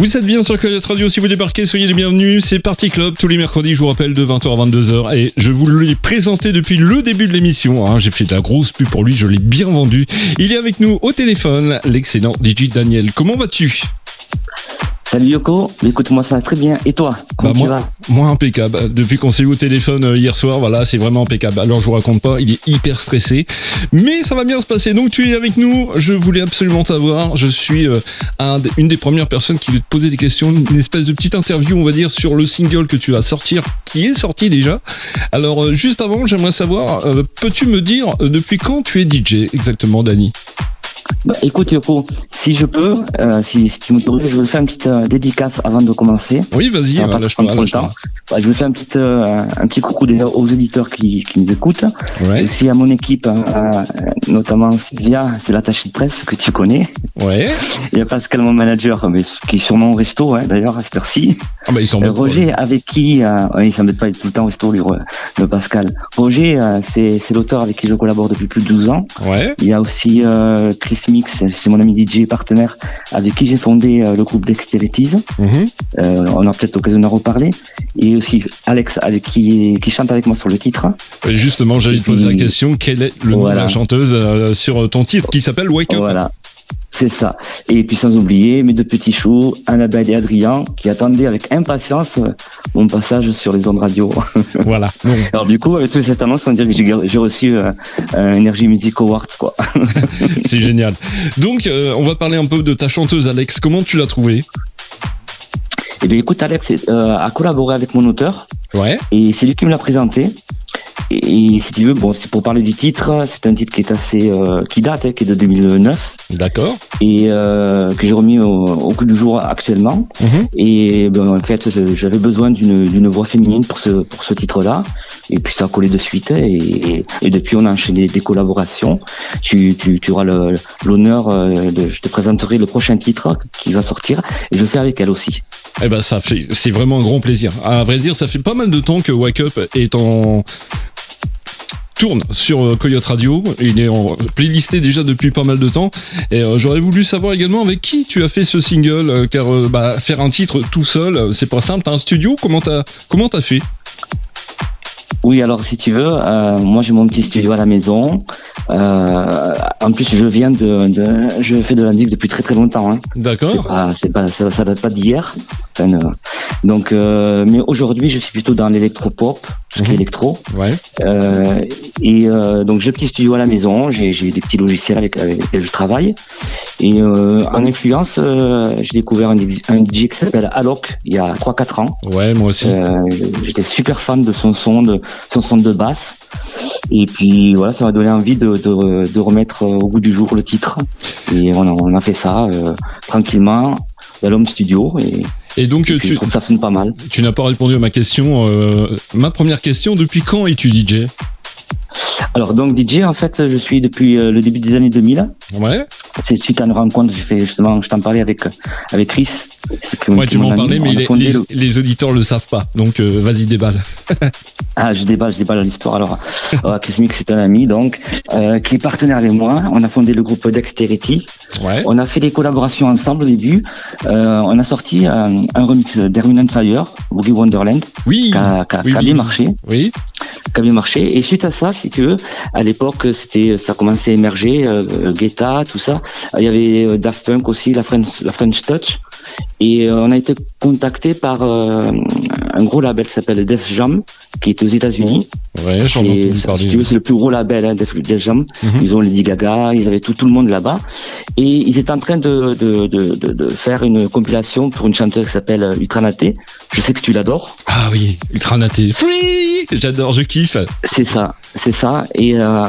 Vous êtes bien sur Coyote Radio, si vous débarquez, soyez les bienvenus. C'est Party Club tous les mercredis, je vous rappelle, de 20h à 22h. Et je vous l'ai présenté depuis le début de l'émission. hein. J'ai fait de la grosse pub pour lui, je l'ai bien vendu. Il est avec nous au téléphone, l'excellent DJ Daniel. Comment vas-tu? Salut Yoko, écoute moi ça va très bien. Et toi Comment Bah, tu moi, vas moi impeccable. Depuis qu'on s'est eu au téléphone euh, hier soir, voilà, c'est vraiment impeccable. Alors je vous raconte pas, il est hyper stressé, mais ça va bien se passer. Donc tu es avec nous. Je voulais absolument t'avoir. Je suis euh, un une des premières personnes qui veut te poser des questions, une espèce de petite interview, on va dire, sur le single que tu vas sortir, qui est sorti déjà. Alors euh, juste avant, j'aimerais savoir, euh, peux-tu me dire depuis quand tu es DJ exactement, Dani Bah, Écoute Yoko, si je peux, euh, si, si tu m'autorises, je vais faire une petite euh, dédicace avant de commencer. Oui, vas-y, euh, lâche-toi, lâche-toi. temps. Bah, je vais faire un petit, euh, un petit coucou déjà aux éditeurs qui, qui nous écoutent. Ouais, Aussi à mon équipe, hein, euh, notamment Sylvia, c'est l'attachée de presse que tu connais. ouais. Il y a Pascal, mon manager, mais qui est sûrement au resto, hein, d'ailleurs, à cette heure-ci. Ah bah ils sont Euh, Roger, avec qui, euh, ouais, il s'embête pas être tout le temps au resto, lui, le Pascal. Roger, euh, c'est l'auteur avec qui je collabore depuis plus de 12 ans. Ouais. Il y a aussi euh, Mix, c'est mon ami DJ partenaire avec qui j'ai fondé euh, le groupe Dexterities. Mhm. Euh, on a peut-être l'occasion d'en reparler. Et aussi Alex avec qui, qui chante avec moi sur le titre. Et Justement, j'allais te poser la question, quel est le nom de la chanteuse euh, sur ton titre qui s'appelle Wake Up? Voilà. C'est ça. Et puis sans oublier mes deux petits choux, Annabelle et Adrien, qui attendaient avec impatience mon passage sur les ondes radio. Voilà. Alors du coup, avec toute cette annonce, on dirait que j'ai reçu euh, un Energy Music Awards, quoi. c'est génial. Donc, euh, on va parler un peu de ta chanteuse Alex. Comment tu l'as trouvée? Et bien écoute, Alex euh, a collaboré avec mon auteur. Ouais. Et c'est lui qui me l'a présenté. Et, et si tu veux, bon, c'est pour parler du titre. C'est un titre qui est assez, euh, qui date, hein, qui est de 2009 D'accord. et euh, que j'ai remis au, au coup du jour actuellement. Mhm. Et ben, en fait, j'avais besoin d'une d'une voix féminine pour ce pour ce titre-là. Et puis ça a collé de suite. Et, et, et depuis, on a enchaîné des collaborations. Tu, tu, tu auras l'honneur euh, de, je te présenterai le prochain titre qui va sortir. Et je le fais avec elle aussi. Eh ben, ça fait, c'est vraiment un grand plaisir. À vrai dire, ça fait pas mal de temps que Wake Up est en tourne sur euh, Coyote Radio. Il est en playlisté déjà depuis pas mal de temps. Et euh, j'aurais voulu savoir également avec qui tu as fait ce single, euh, car euh, bah, faire un titre tout seul, c'est pas simple. T'as un studio Comment t'as comment t'as fait? Oui, alors si tu veux, moi j'ai mon petit studio à la maison. En plus, je viens de, de, je fais de la musique depuis très très longtemps. Hein. C'est D'accord. pas, c'est pas, ça, ça date pas d'hier. Enfin, euh, donc, euh, mais aujourd'hui, je suis plutôt dans l'électropop, tout ce qui est Mhm. électro. Ouais. Euh, et euh, donc j'ai un petit studio à la maison, j'ai des petits logiciels avec, avec lesquels je travaille. Et euh, en influence, euh, j'ai découvert un, DJ un DJ qui s'appelle Alok il y a 3-4 ans. Ouais, moi aussi. Euh, J'étais super fan de son son, de son son de basse. Et puis voilà, ça m'a donné envie de, de, de remettre au goût du jour le titre. Et on a, on a fait ça euh, tranquillement dans l'homme studio. Et, Et donc, et puis je tu, trouve que ça sonne pas mal. tu n'as pas répondu à ma question. euh, ma première question, depuis quand es-tu DJ Alors donc DJ, en fait, je suis depuis euh, le début des années 2000. Ouais. C'est suite à une rencontre, j'ai fait justement, je t'en parlais avec avec Chris. Que- Ouais, tu m'en parlais, mais les, les, le- les auditeurs le savent pas. Donc, euh, vas-y, déballe. Ah, je déballe, je déballe l'histoire. Alors, euh, Chris Mix, c'est un ami donc euh, qui est partenaire avec moi. On a fondé le groupe Dexterity. Ouais. On a fait des collaborations ensemble au début. Euh, on a sorti un, un remix d'Erwin and Fire, Boogie Wonderland, Oui. qui a, qui a- Oui, qui a oui, bien oui. marché. Oui. Qui a bien marché. Et suite à ça, si tu à l'époque, c'était, ça commençait à émerger, euh, Guetta, tout ça. Il y avait euh, Daft Punk aussi, la French, la French Touch. Et euh, on a été contacté par euh, un gros label qui s'appelle Def Jam, qui est aux États-Unis. Ouais, j'en ai C'est- entendu le plus gros label hein, Def, Def Jam. Mhm. Ils ont Lady Gaga, ils avaient tout, tout le monde là-bas. Et ils étaient en train de, de, de, de, de faire une compilation pour une chanteuse qui s'appelle euh, Ultranaté. Je sais que tu l'adores. Ah oui, Ultra Naté. Free J'adore, je kiffe. C'est ça, c'est ça. Et euh,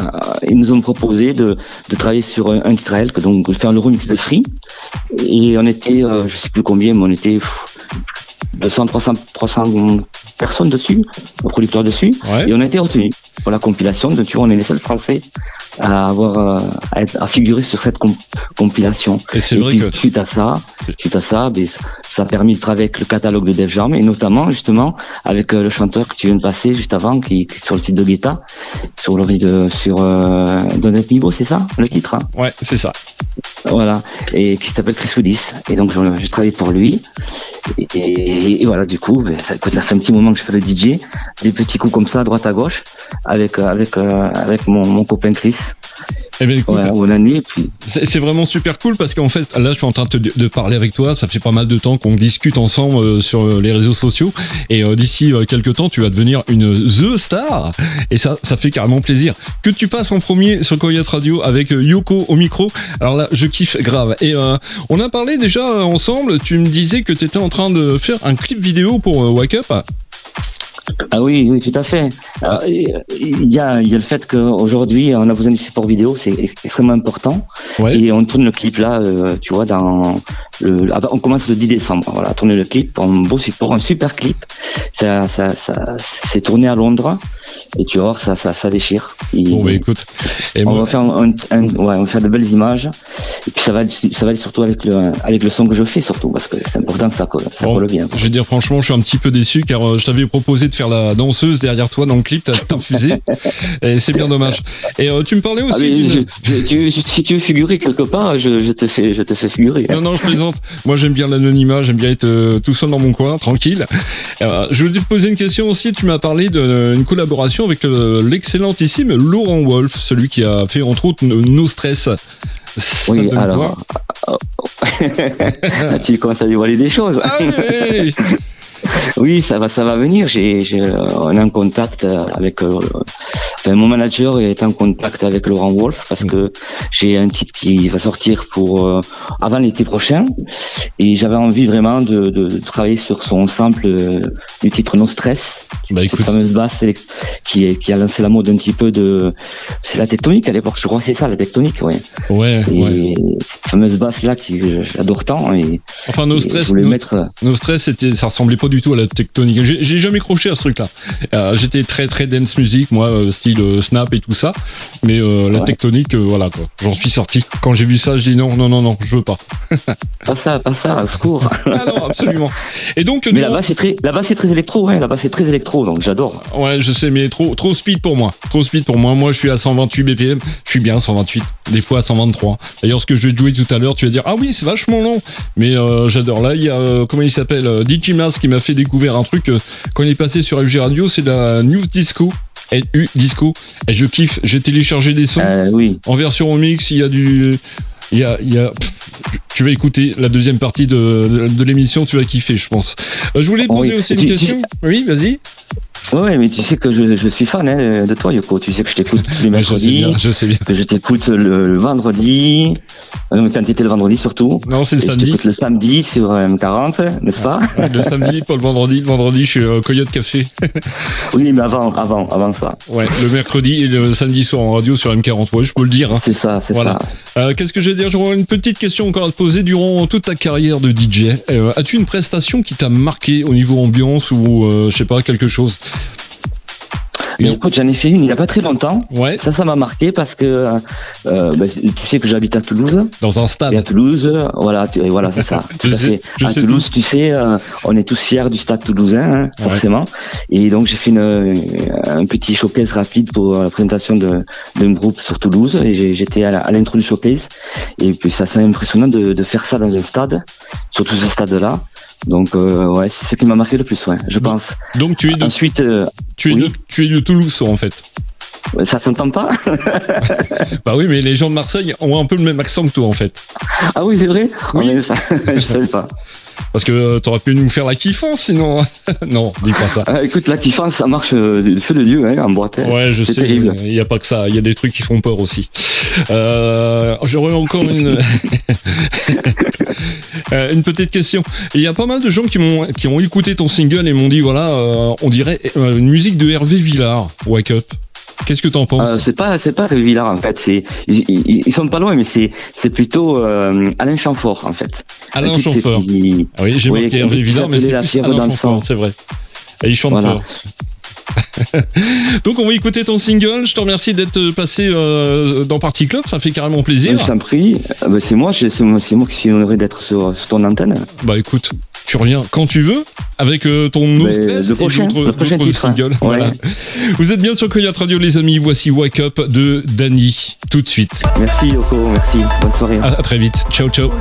ils nous ont proposé de, de travailler sur un, un titre que donc de faire le remix de Free. Et on était, euh, je sais plus combien, mais on était pff, 200, 300, 300 personnes dessus, producteurs dessus. Ouais. Et on a été retenus pour la compilation. Donc, tu vois, on est les seuls Français à avoir euh, à, être- à figurer sur cette com- compilation. Et c'est vrai puis, que. suite à ça, suite à ça, ben, ça a permis de travailler avec le catalogue de Def Jam et notamment justement avec euh, le chanteur que tu viens de passer juste avant, qui, qui est sur le site de Guetta, sur le de sur euh, Donnet Niveau, c'est ça le titre. hein? Ouais, c'est ça. Voilà, et qui s'appelle Chris Willis. Et donc, je, travaille pour lui. Et, voilà, du coup, ben, ça, ça, fait un petit moment que je fais le DJ, des petits coups comme ça, à droite à gauche, avec, avec, avec mon, mon copain Chris. Eh bien, écoute, c'est vraiment super cool parce qu'en fait, là, je suis en train de, parler avec toi. Ça fait pas mal de temps qu'on discute ensemble euh, sur euh, les réseaux sociaux. Et euh, d'ici quelques temps, tu vas devenir une The Star. Et ça, ça fait carrément plaisir. Que tu passes en premier sur Coyote Radio avec Yoko au micro. Alors là, je kiffe grave. Et on a parlé déjà ensemble. Tu me disais que tu étais en train de faire un clip vidéo pour Wake Up. Ah oui, oui, tout à fait. Il y, a, y a le fait qu'aujourd'hui, on a besoin du support vidéo, c'est extrêmement important. Et on tourne le clip là, euh, tu vois, dans le, ah bah, on commence le 10 décembre. Voilà, tourner le clip, un beau support, un super clip. Ça, ça, ça, c'est tourné à Londres et tu vois, ça, ça, ça déchire. bon, bah écoute. Et on, va faire un, un, ouais, on va faire de belles images. Et puis ça va, ça va aller surtout avec le, avec le son que je fais, surtout, parce que c'est important que ça colle, ça colle bien. Je vais dire, franchement, je suis un petit peu déçu car euh, je t'avais proposé de faire la danseuse derrière toi dans le clip, t'as refusé. et c'est bien dommage. Et euh, tu me parlais aussi. Ah, tu, si tu veux figurer quelque part, je, je, te fais, je te fais figurer. Non, non, je plaisante. Moi, j'aime bien l'anonymat, j'aime bien être euh, tout seul dans mon coin, tranquille. je voulais te poser une question aussi. Tu m'as parlé d'une collaboration avec l'excellentissime Laurent Wolf, celui qui a fait entre autres No Stress. oui, alors. tu commences à dévoiler des choses. Ah oui, ça va, ça va venir. J'ai, on est en contact avec. Euh, mon manager est en contact avec Laurent Wolf parce que j'ai un titre qui va sortir pour euh, avant l'été prochain et j'avais envie vraiment de, de, travailler sur son sample euh, du titre No Stress, bah, cette fameuse basse qui, est, qui a lancé la mode un petit peu de. C'est la tectonique à l'époque, je crois que c'est ça, la tectonique, ouais. Ouais. Et cette fameuse basse là qui j'adore tant et. Enfin, No Stress, no, mettre... no Stress, c'était, ça ressemblait pas du tout à la tectonique. J'ai jamais croché à ce truc-là. Euh, J'étais très très dance music, moi, euh, style euh, snap et tout ça. Mais euh, la tectonique, voilà quoi. J'en suis sorti. Quand j'ai vu ça, je dis non, non, non, non, je veux pas. pas ça, pas ça, secours. ah non, absolument. Et donc. Mais là-bas c'est très, là-bas c'est très électro, ouais. Là-bas c'est très électro, donc j'adore. Ouais, je sais, mais trop, trop speed pour moi. Trop speed pour moi. Moi, je suis à 128 BPM. Je suis bien 128. Des fois à 123. D'ailleurs, ce que je vais jouer tout à l'heure, tu vas dire ah oui, c'est vachement long. Mais j'adore. Là, il y a comment il s'appelle, DJ Mas qui m'a fait découvrir un truc quand il est passé sur FG Radio, c'est la News Disco. NU Disco. Et je kiffe, j'ai téléchargé des sons. Euh, oui. En version remix, il y a du. Il y a, il y a tu vas écouter la deuxième partie de, de, l'émission, tu vas kiffer, je pense. Euh, je voulais poser aussi une question. Oui, vas-y. Ouais, mais tu sais que je, je suis fan hein, de toi, Yoko. Tu sais que je t'écoute tous les mercredis. je sais bien, Que je t'écoute le, vendredi. Euh, quand tu étais le vendredi surtout. Non, c'est le samedi. le samedi sur euh, M40, n'est-ce pas? Le samedi, pas le vendredi. Le vendredi, je suis euh, Coyote Café. oui, mais avant, avant, avant ça. Ouais, le mercredi et le samedi soir en radio sur M40. Ouais, je peux le dire. Hein. C'est ça, c'est voilà. ça. Qu'est-ce que je vais dire? J'aurais une petite question encore à te poser durant toute ta carrière de DJ. As-tu une prestation qui t'a marqué au niveau ambiance ou, je sais pas, quelque chose? Écoute, j'en ai fait une il n'y a pas très longtemps. Ouais. Ça, ça m'a marqué parce que euh, bah, tu sais que j'habite à Toulouse. Dans un stade. Et à Toulouse, voilà, voilà, c'est ça. à, Toulouse, tu sais, euh, on est tous fiers du stade toulousain, hein, forcément. Et donc j'ai fait une, un petit showcase rapide pour la présentation d'un groupe sur Toulouse. Et j'étais à l'intro du showcase. Et puis ça, c'est impressionnant de, de faire ça dans un stade, surtout ce stade-là. Donc euh, ouais, c'est ce qui m'a marqué le plus, ouais, je pense. Donc tu es de, Ensuite, euh, tu, es de, tu es de Toulouse en fait. Ça s'entend pas Bah oui, mais les gens de Marseille ont un peu le même accent que toi en fait. Ah oui, c'est vrai? Oui. Oh, ça, je savais pas. Parce que euh, t'aurais pu nous faire la kiffance sinon. non, dis pas ça. Ah, écoute, la kiffance, ça marche du feu de Dieu hein, en boîte. Hein. Ouais, je sais. Il n'y a pas que ça. Il y a des trucs qui font peur aussi. Euh, J'aurais encore une. Euh, une petite question. Il y a pas mal de gens qui, m'ont qui ont écouté ton single et m'ont dit voilà, euh, on dirait euh, une musique de Hervé Villard, Wake Up. Qu'est-ce que t'en penses C'est pas c'est pas Hervé Villard en fait. C'est ils, sont pas loin, mais c'est c'est plutôt Alain Chamfort en fait. Alain Chamfort. Ah oui, j'ai marqué Hervé Villard, mais c'est plus Alain Chamfort, c'est vrai. Et il chante fort. Donc on va écouter ton single. Je te remercie d'être passé euh, dans Party Club, ça fait carrément plaisir. Je t'en prie. Euh, bah, c'est moi, c'est moi, qui suis honoré d'être sur, ton antenne. Bah écoute, tu reviens quand tu veux avec euh, ton No Mais Stress le et prochain, d'autres singles. Ouais. Voilà. Vous êtes bien sur Coyote Radio, les amis. Voici Wake Up de Danny. Tout de suite. Merci Yoko, merci. Bonne soirée. À, à très vite. Ciao, ciao.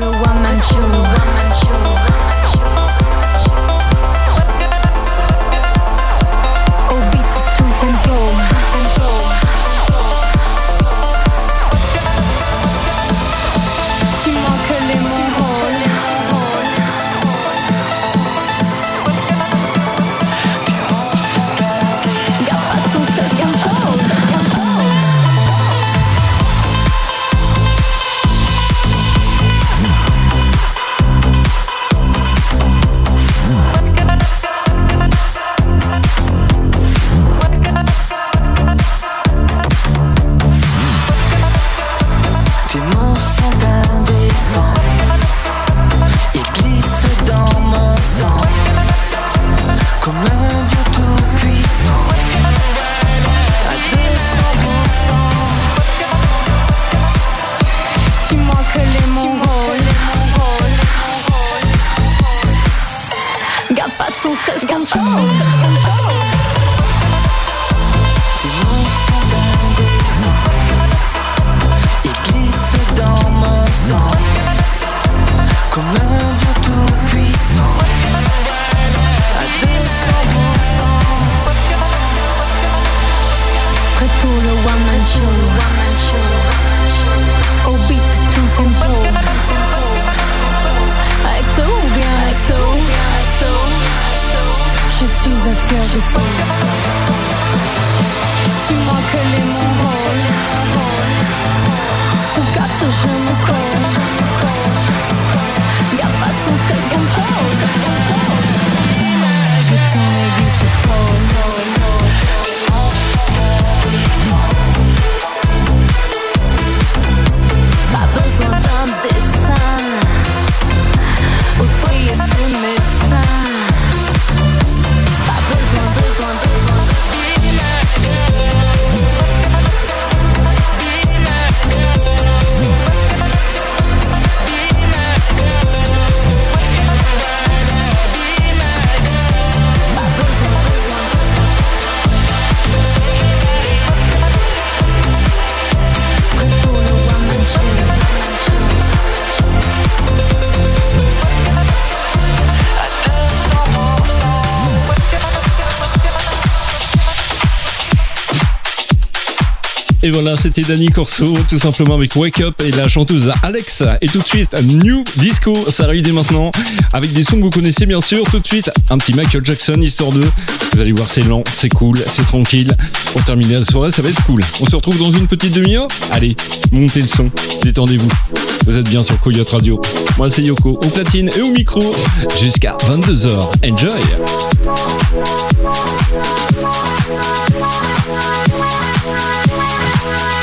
Manques les mots. Pourquoi tu je me colle? Besoin d'un dessin Ou de briller Et voilà, c'était Danny Corso, tout simplement avec Wake Up et la chanteuse Alex. Et tout de suite, New Disco, ça arrive dès maintenant, avec des sons que vous connaissez bien sûr. Tout de suite, un petit Michael Jackson, histoire 2. Vous allez voir, c'est lent, c'est cool, c'est tranquille. Pour terminer la soirée, ça va être cool. On se retrouve dans une petite demi-heure Allez, montez le son, détendez-vous. Vous êtes bien sur Coyote Radio. Moi, c'est Yoko, au platine et au micro, jusqu'à 22h. Enjoy! Bye.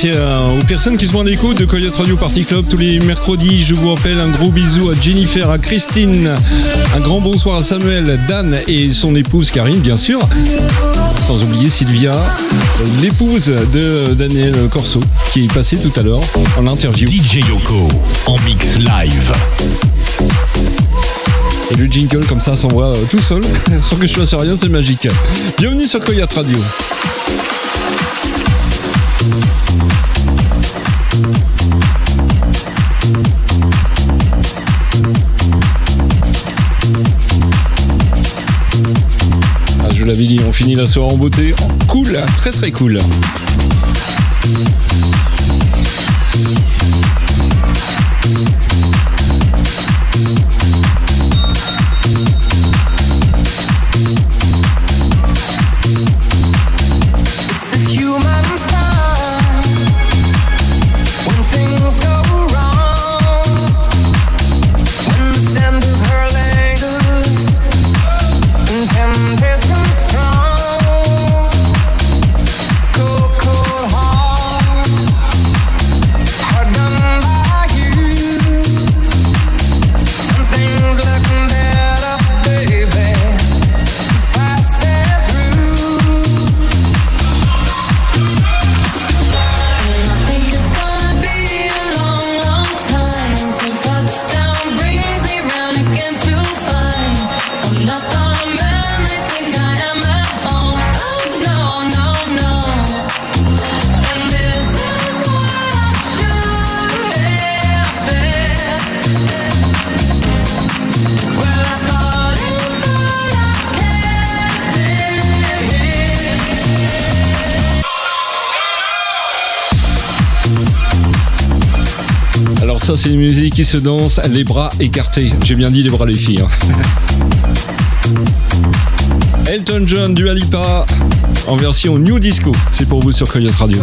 Merci à- aux personnes qui sont à l'écoute de Coyote Radio Party Club tous les mercredis. Je vous rappelle un gros bisou à Jennifer, à Christine, un grand bonsoir à Samuel, Dan et son épouse Karine, bien sûr. Sans oublier Sylvia, euh, l'épouse de Daniel Corso, qui est passée tout à l'heure en interview. DJ Yoko en mix live. Et le jingle comme ça s'envoie euh, tout seul, sans que je fasse rien, c'est magique. Bienvenue sur Coyote Radio. On finit la soirée en beauté. Cool, très très cool. Ça c'est une musique qui se danse, les bras écartés. J'ai bien dit les bras les filles. hein. Elton John du Alipa en version New Disco. C'est pour vous sur Coyote Radio.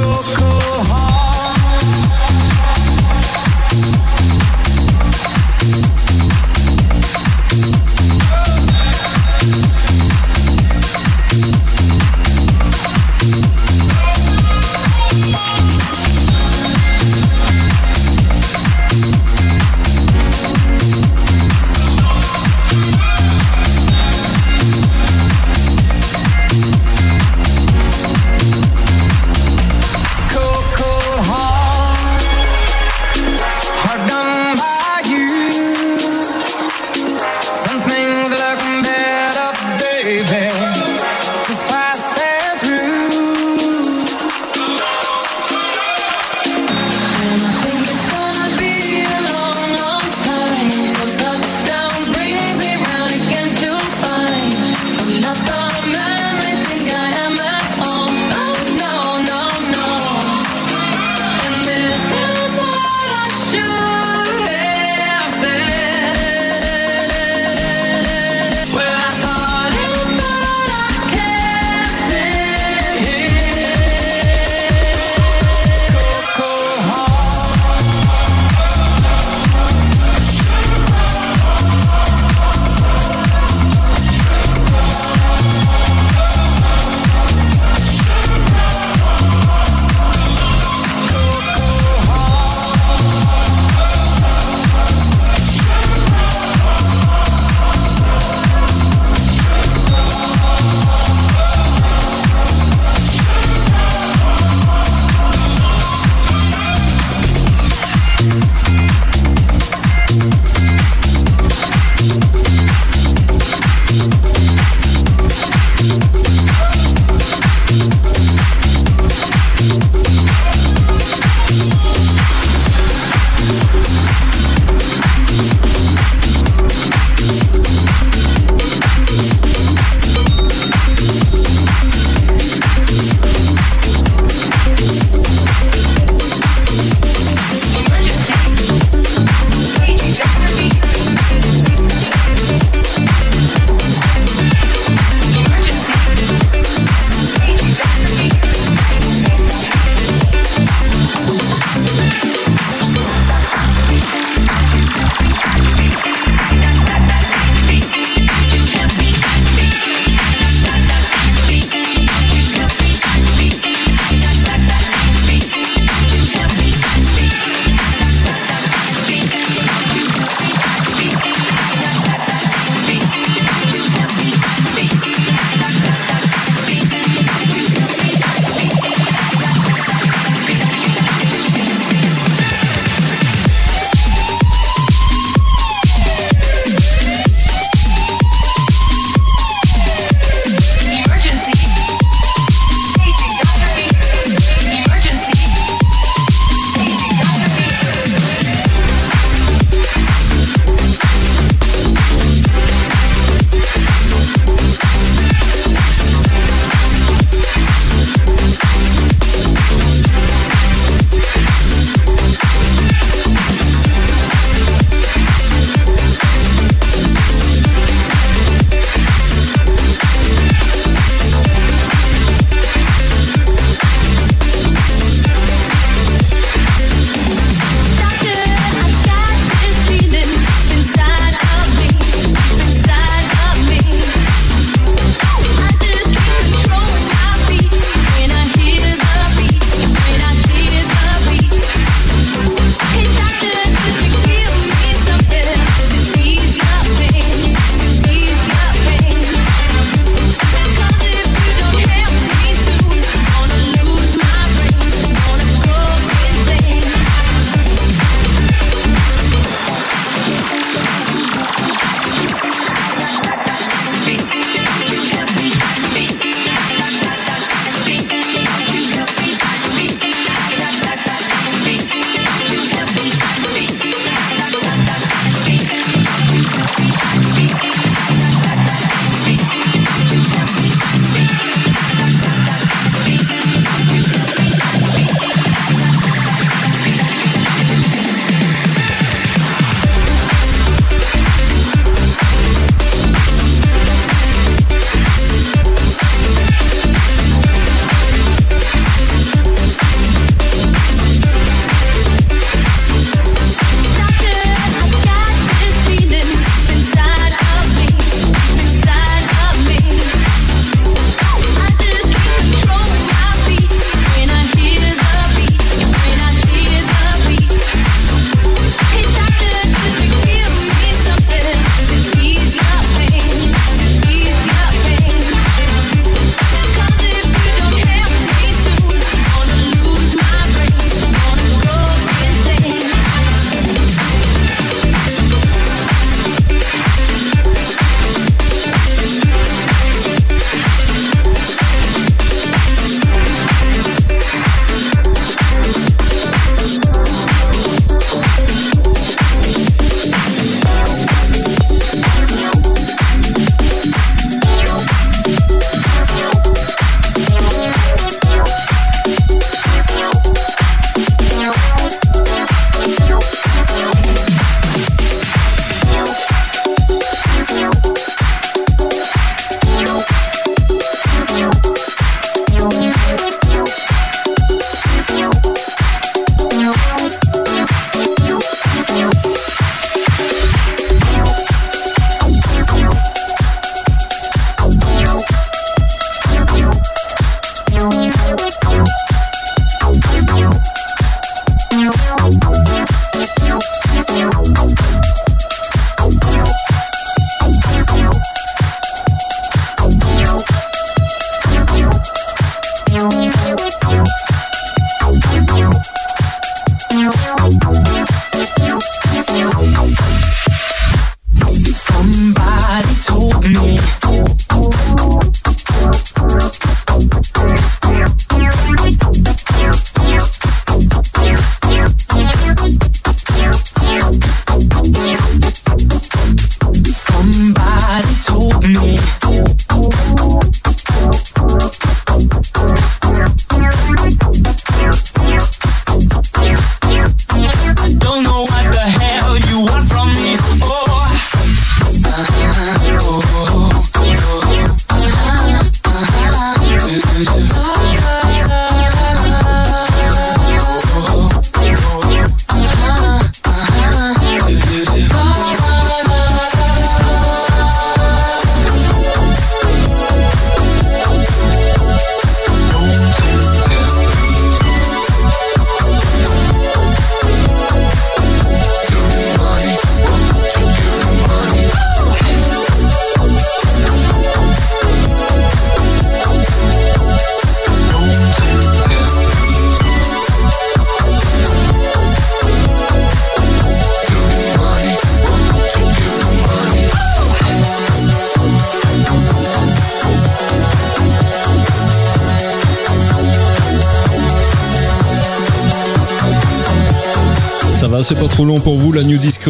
Trop long pour vous, la New Disco,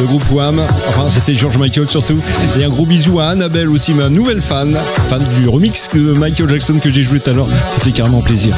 le groupe Wham. Enfin, c'était George Michael surtout. Et un gros bisou à Annabelle aussi, ma nouvelle fan, fan du remix de Michael Jackson que j'ai joué tout à l'heure. Ça fait carrément plaisir.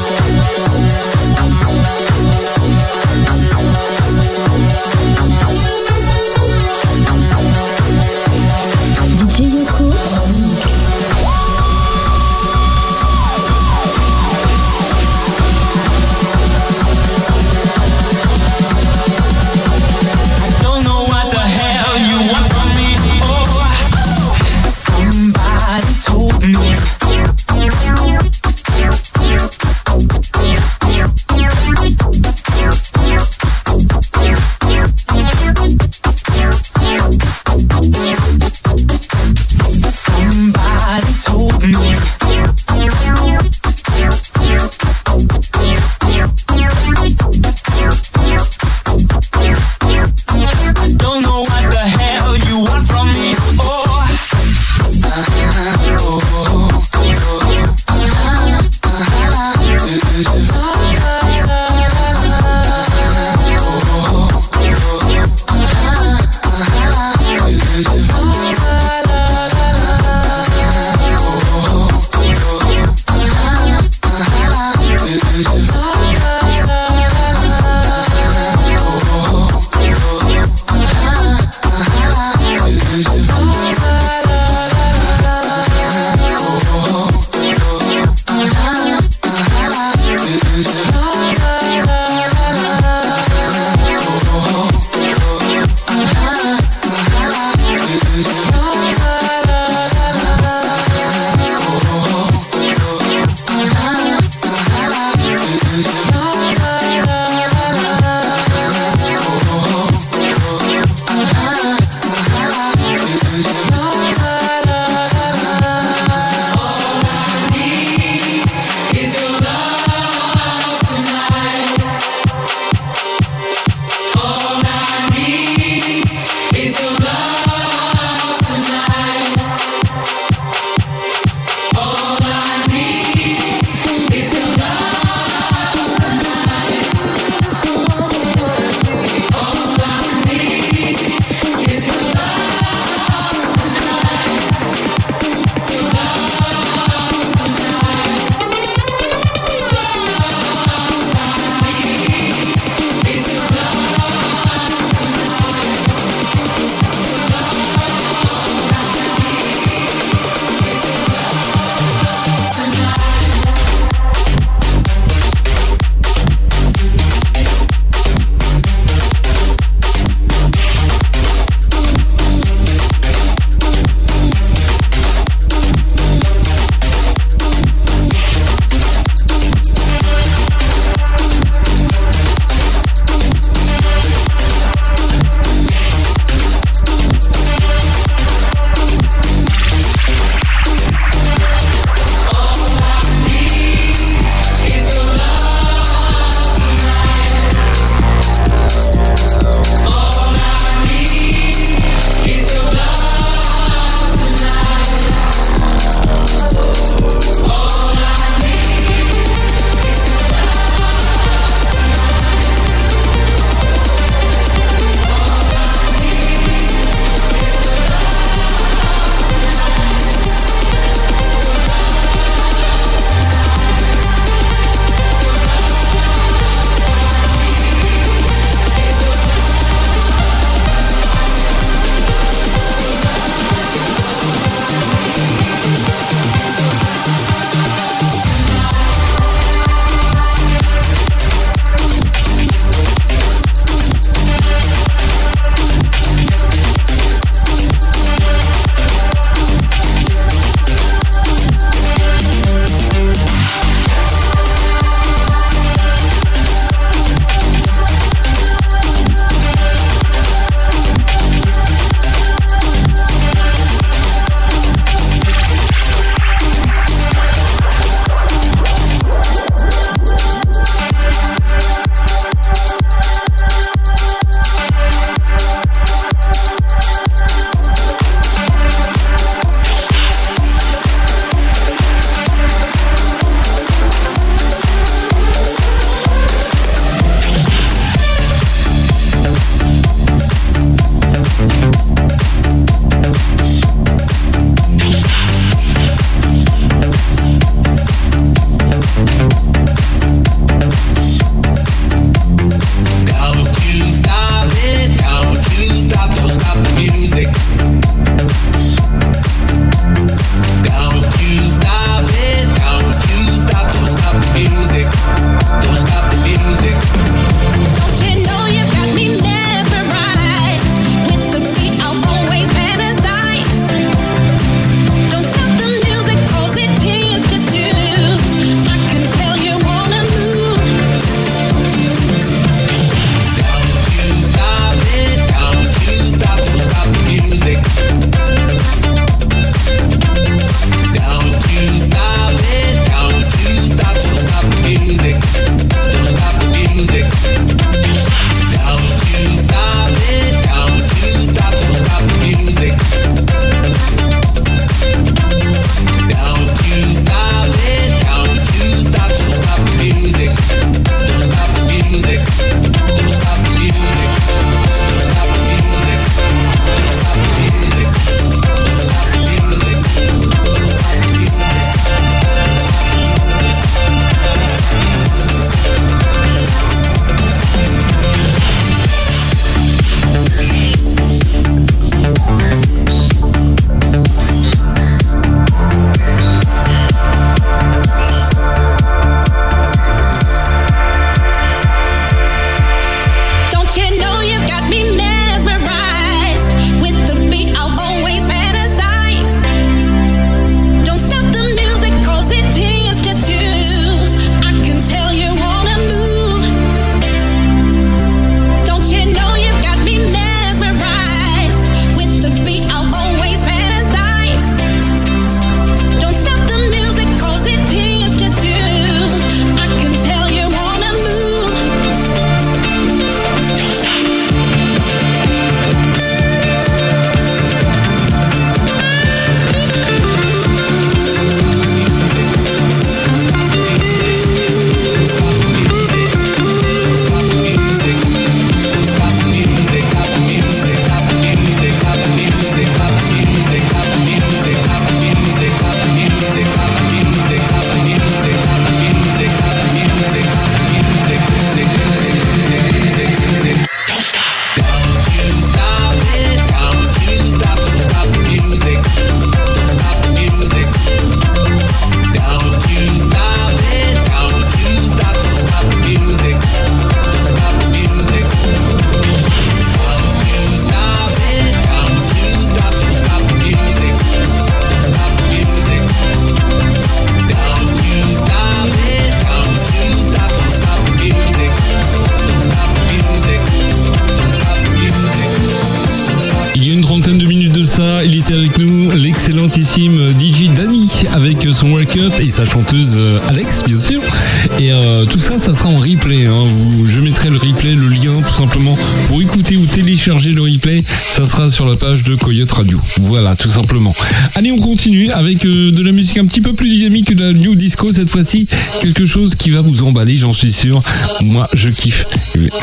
De Coyote Radio. Voilà, tout simplement. Allez, on continue avec euh, de la musique un petit peu plus dynamique que de la New Disco cette fois-ci. Quelque chose qui va vous emballer, j'en suis sûr. Moi, je kiffe.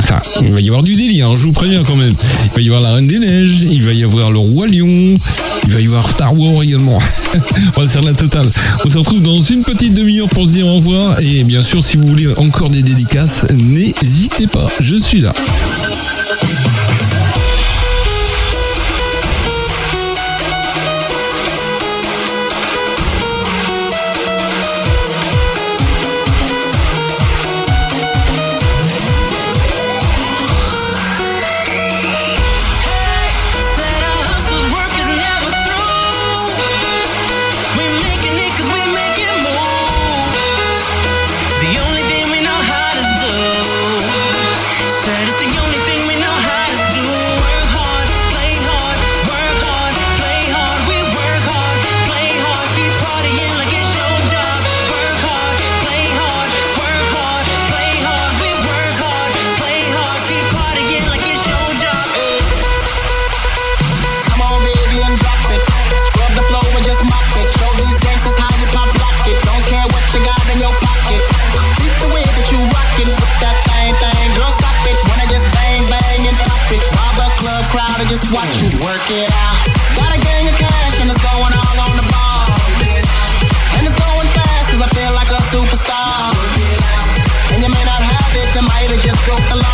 Ça, il va y avoir du délire, hein, je vous préviens quand même. Il va y avoir la Reine des Neiges, il va y avoir le Roi Lion, il va y avoir Star Wars également. on va faire la totale. On se retrouve dans une petite demi-heure pour se dire au revoir. Et bien sûr, si vous voulez encore des dédicaces, n'hésitez pas, je suis là. Watching you work it out. Got a gang of cash and it's going all on the ball. And it's going fast cause I feel like a superstar. And you may not have it, I might have just broke the law.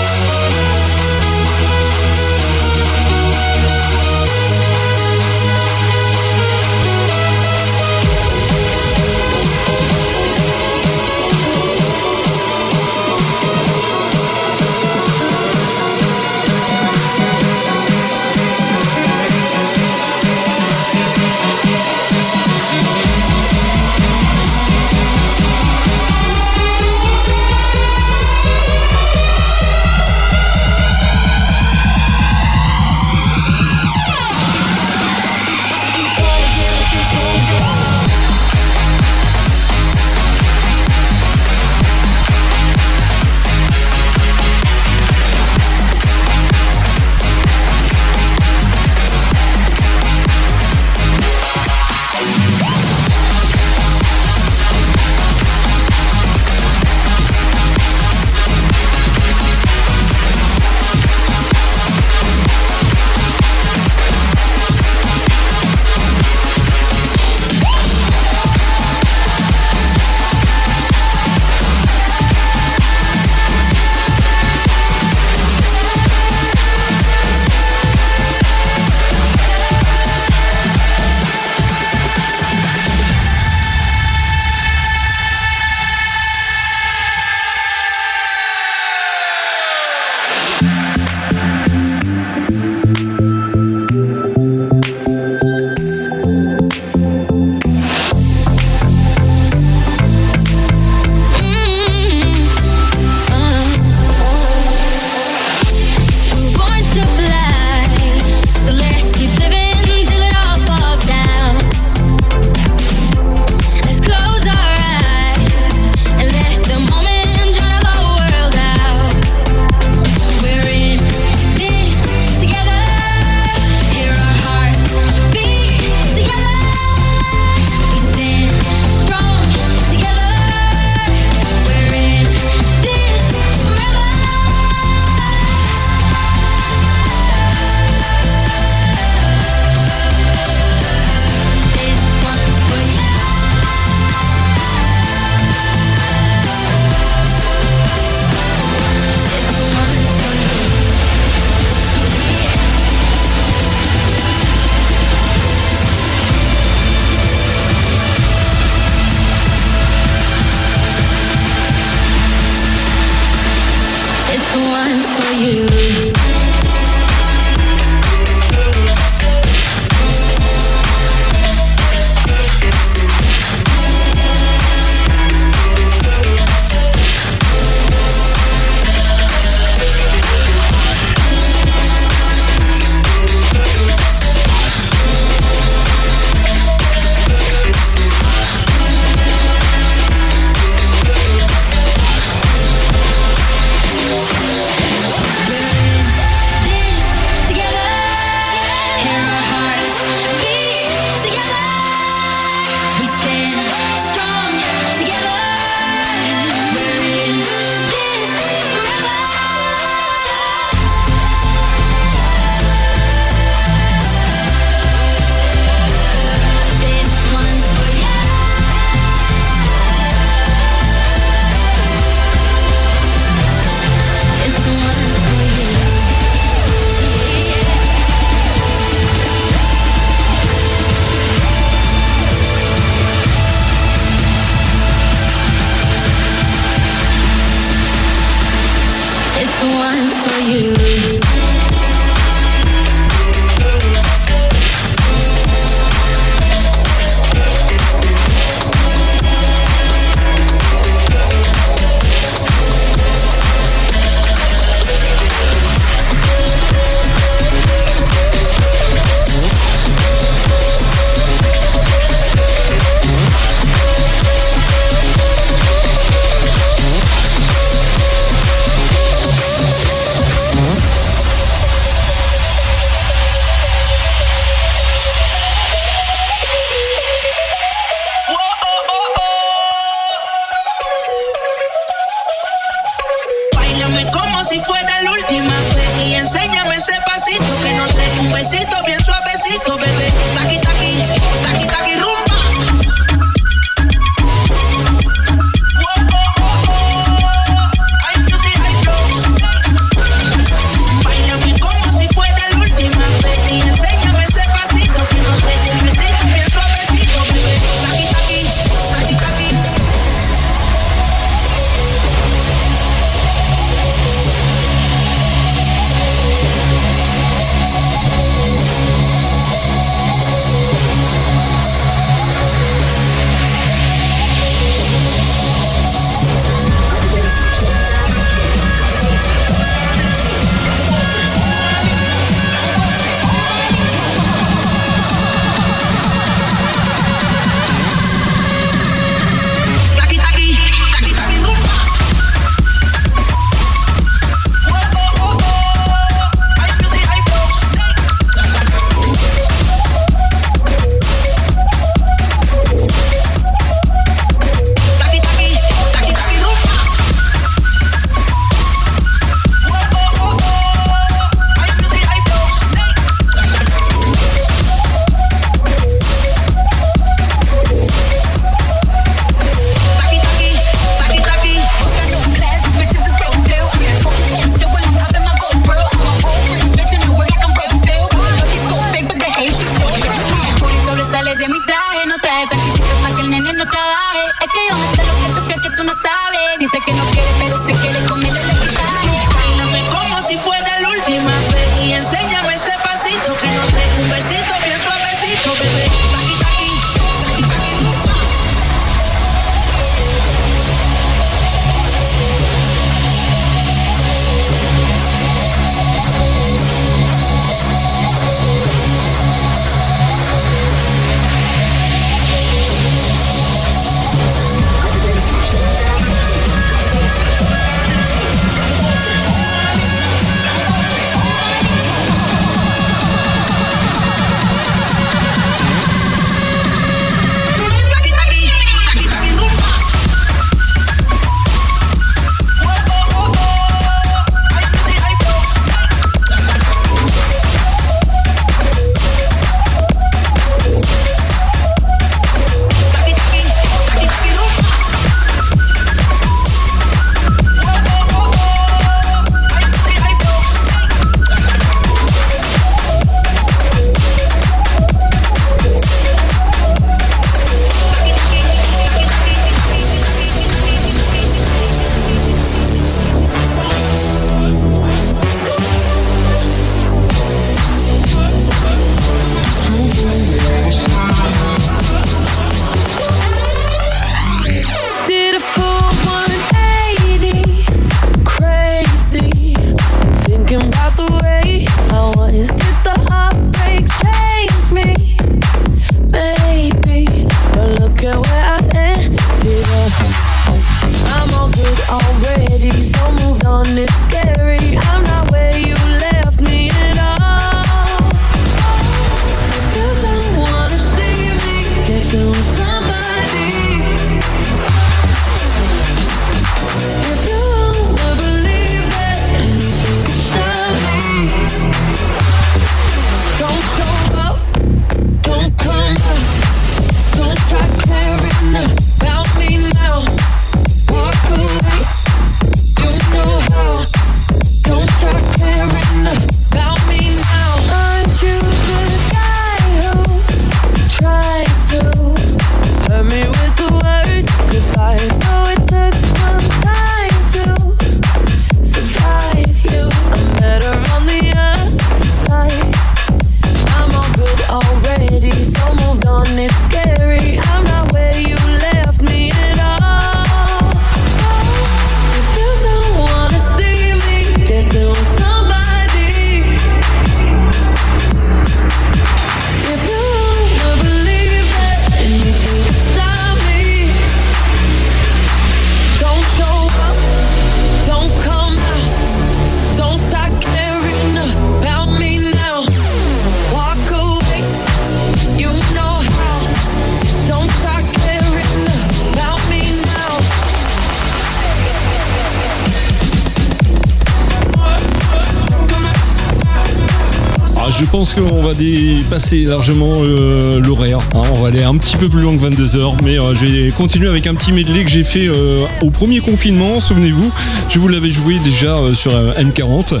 Dépasser largement euh, l'horaire. hein. on va aller un petit peu plus loin que 22 heures, mais euh, je vais continuer avec un petit medley que j'ai fait euh, au premier confinement. Souvenez-vous, je vous l'avais joué déjà sur euh, N40.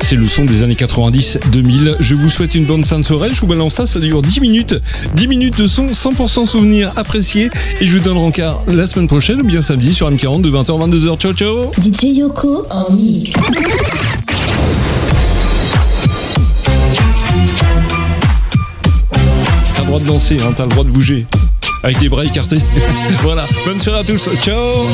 C'est le son des années 90-2000. Je vous souhaite une bonne fin de soirée. Je vous balance ça, ça dure 10 minutes. 10 minutes de son, 100% souvenir apprécié. Et je vous donne rencard la semaine prochaine ou bien samedi sur M40 de 20h à 22h. Ciao, ciao DJ Yoko en mix. De danser, hein, t'as le droit de bouger. Avec les bras écartés. voilà. Bonne soirée à tous. Ciao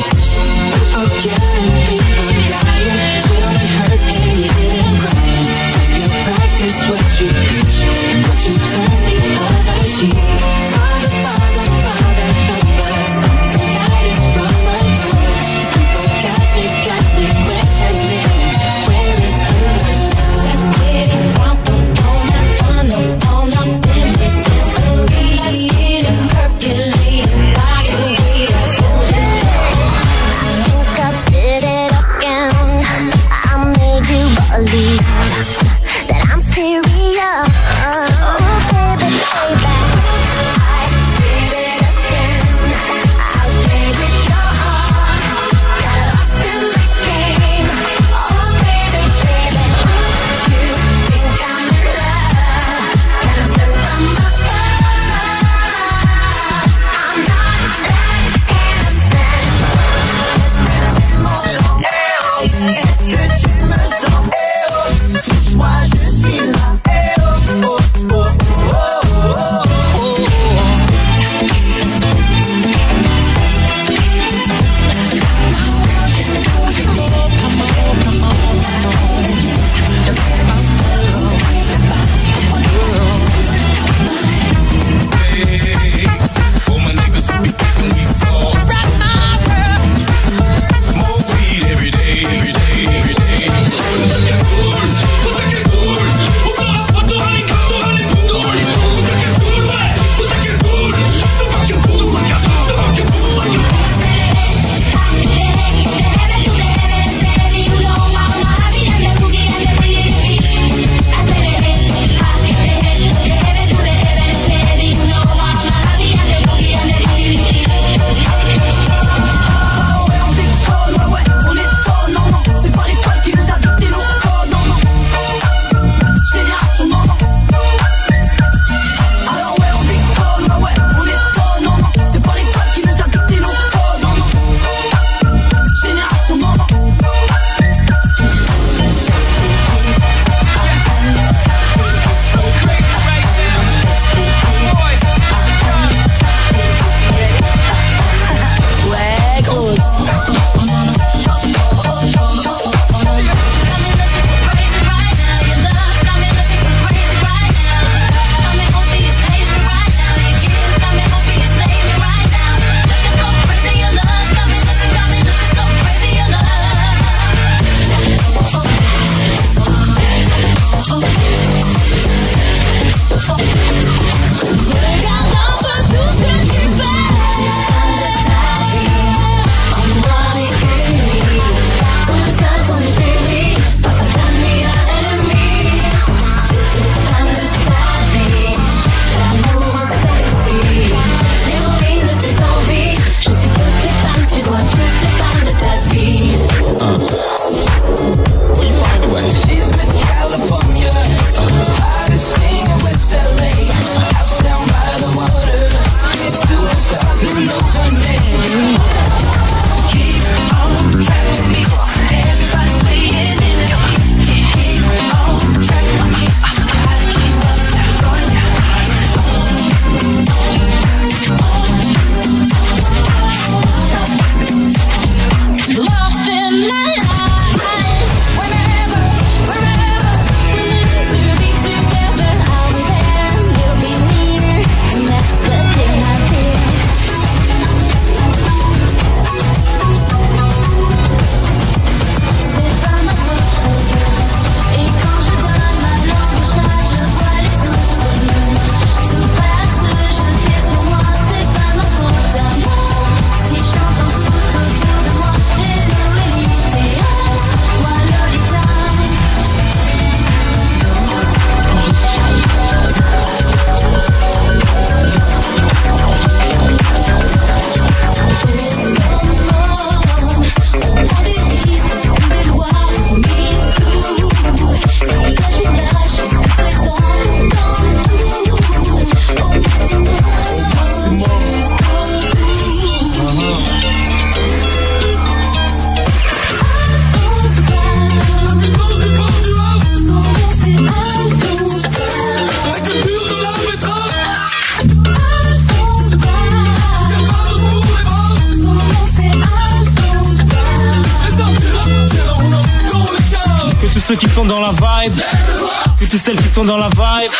dans la vibe.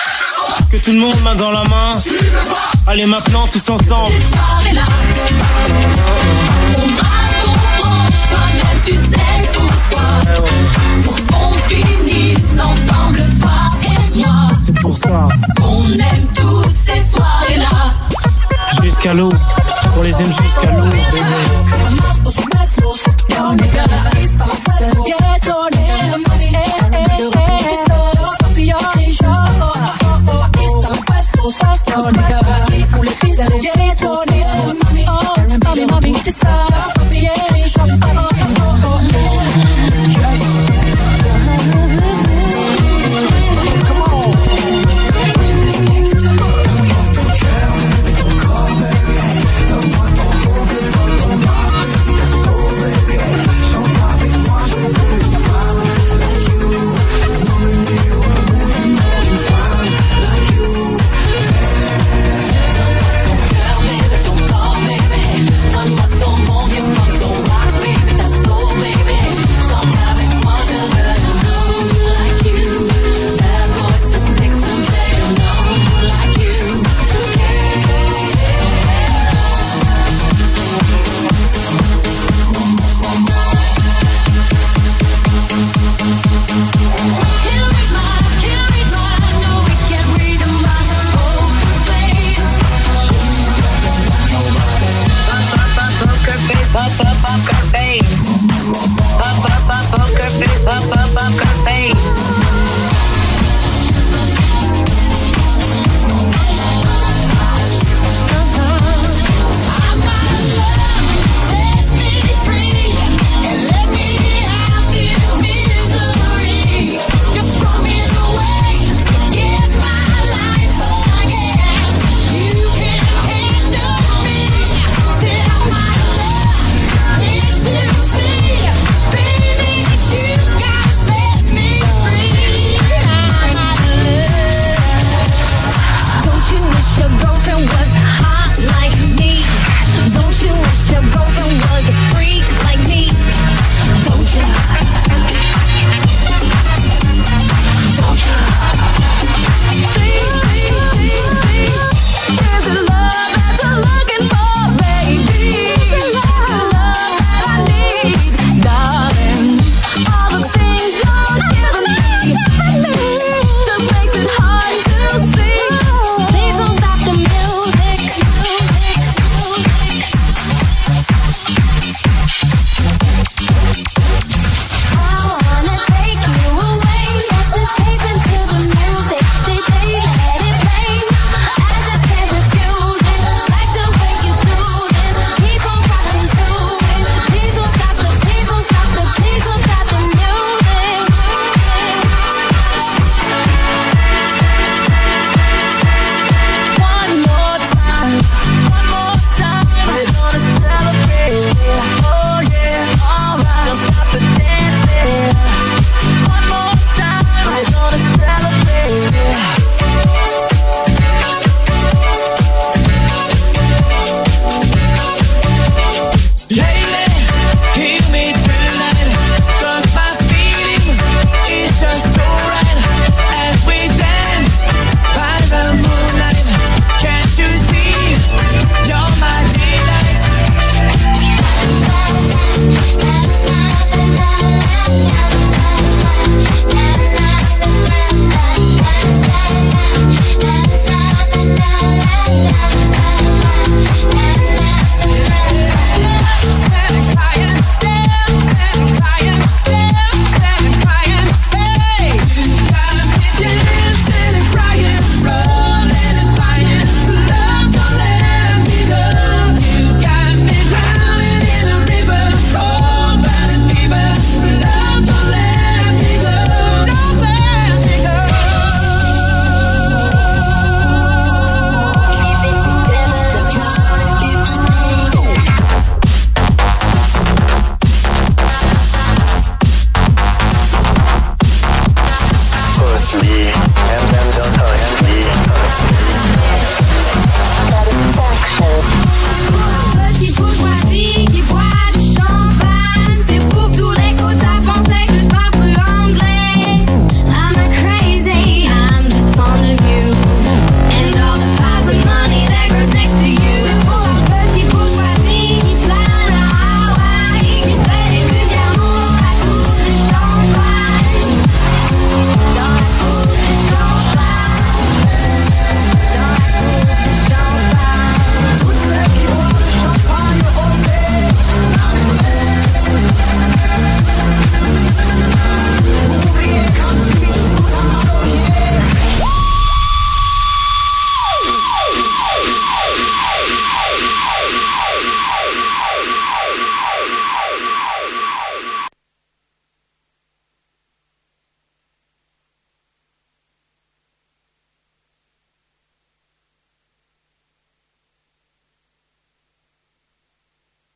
Que tout le monde main dans la main. Allez maintenant tous ensemble. Tu sais pourquoi. Pour qu'on finisse ensemble, toi et moi. C'est pour ça. On aime tous ces soirées-là. Jusqu'à l'eau. On les aime jusqu'à l'eau, Tony. Ule pizza, yeah, Tony. Oh, mommy, mommy, mommy, mommy,